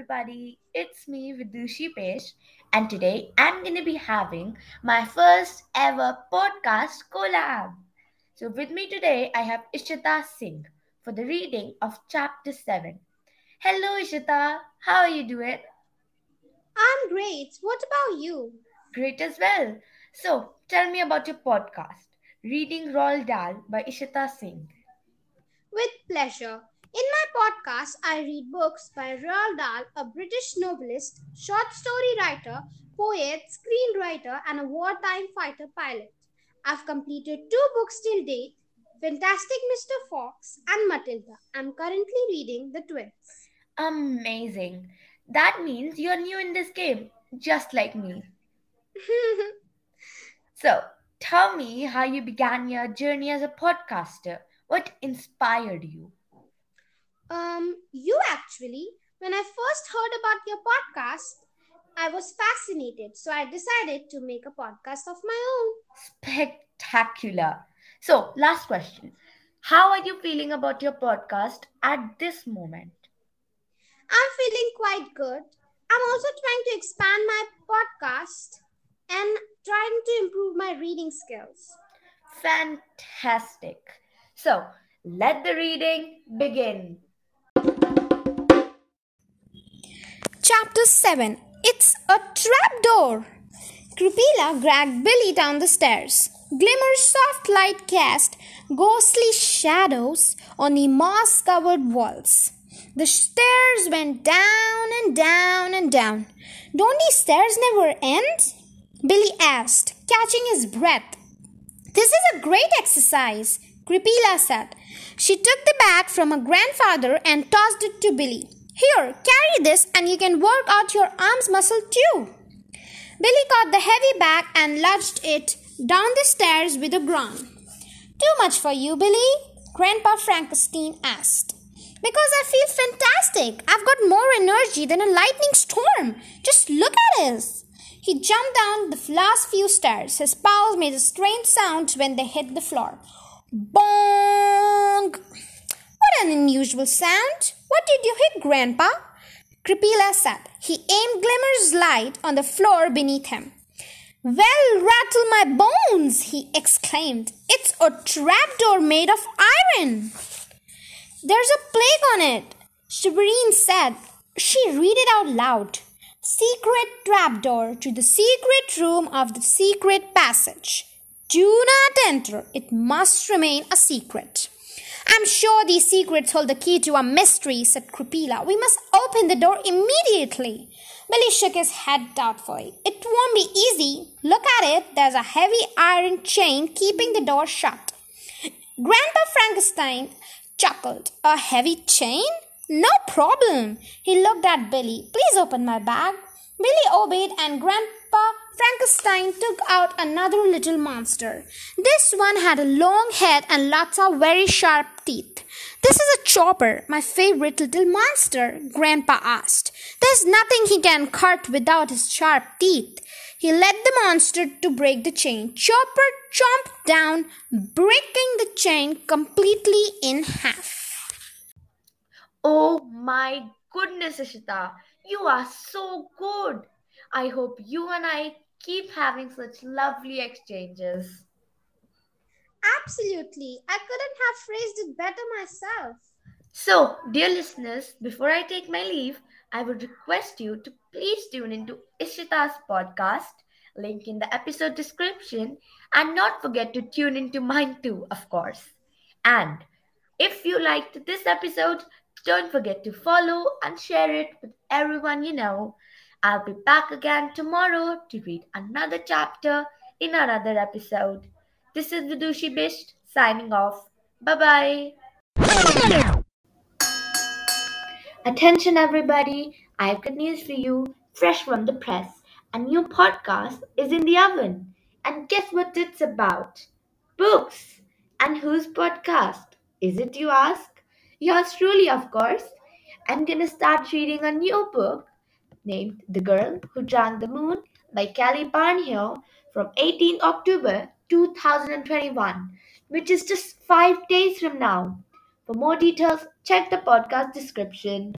everybody. It's me, Vidushi Bisht, and today I'm going to be having my first ever podcast collab. So, with me today, I have Ishita Singh for the reading of chapter 7. Hello, Ishita. How are you doing? I'm great. What about you? Great as well. So, tell me about your podcast, Reading Roald Dahl by Ishita Singh. With pleasure. In my podcast, I read books by Roald Dahl, a British novelist, short story writer, poet, screenwriter, and a wartime fighter pilot. I've completed two books till date Fantastic Mr. Fox and Matilda. I'm currently reading The Twits. Amazing. That means you're new in this game, just like me. so, tell me how you began your journey as a podcaster. What inspired you? Um, you actually, when I first heard about your podcast, I was fascinated, so I decided to make a podcast of my own. Spectacular. So, last question. How are you feeling about your podcast at this moment? I'm feeling quite good. I'm also trying to expand my podcast and trying to improve my reading skills. Fantastic. So, let the reading begin. Chapter 7 It's a trapdoor! Kripila dragged Billy down the stairs. Glimmer's soft light cast ghostly shadows on the moss covered walls. The stairs went down and down and down. Don't these stairs never end? Billy asked, catching his breath. This is a great exercise, Kripila said. She took the bag from her grandfather and tossed it to Billy. Here, carry this and you can work out your arms muscle too. Billy caught the heavy bag and lodged it down the stairs with a groan. Too much for you, Billy? Grandpa Frankenstein asked. Because I feel fantastic. I've got more energy than a lightning storm. Just look at us. He jumped down the last few stairs. His paws made a strange sound when they hit the floor. Bong! What an unusual sound. What did you hit, Grandpa? Kripila said. He aimed Glimmer's light on the floor beneath him. Well, rattle my bones, he exclaimed. It's a trapdoor made of iron. There's a plague on it, Shiverine said. She read it out loud. Secret trapdoor to the secret room of the secret passage. Do not enter. It must remain a secret. I'm sure these secrets hold the key to a mystery, said Kripila. We must open the door immediately. Billy shook his head doubtfully. It won't be easy. Look at it. There's a heavy iron chain keeping the door shut. Grandpa Frankenstein chuckled. A heavy chain? No problem. He looked at Billy. Please open my bag. Billy obeyed and Grandpa Frankenstein took out another little monster. This one had a long head and lots of very sharp teeth. This is a chopper, my favorite little monster, Grandpa asked. There's nothing he can cut without his sharp teeth. He led the monster to break the chain. Chopper chomped down, breaking the chain completely in half. Oh my goodness, Ishita. You are so good. I hope you and I keep having such lovely exchanges. Absolutely. I couldn't have phrased it better myself. So, dear listeners, before I take my leave, I would request you to please tune into Ishita's podcast, link in the episode description, and not forget to tune into mine too, of course. And if you liked this episode, don't forget to follow and share it with everyone you know. I'll be back again tomorrow to read another chapter in another episode. This is the Vidushi Bisht signing off. Bye bye. Attention, everybody. I have good news for you, fresh from the press. A new podcast is in the oven. And guess what it's about? Books. And whose podcast? Is it, you ask? Yours truly, of course. I'm gonna start reading a new book named The Girl Who Drank the Moon by Kelly Barnhill from 18 October 2021, which is just five days from now. For more details, check the podcast description.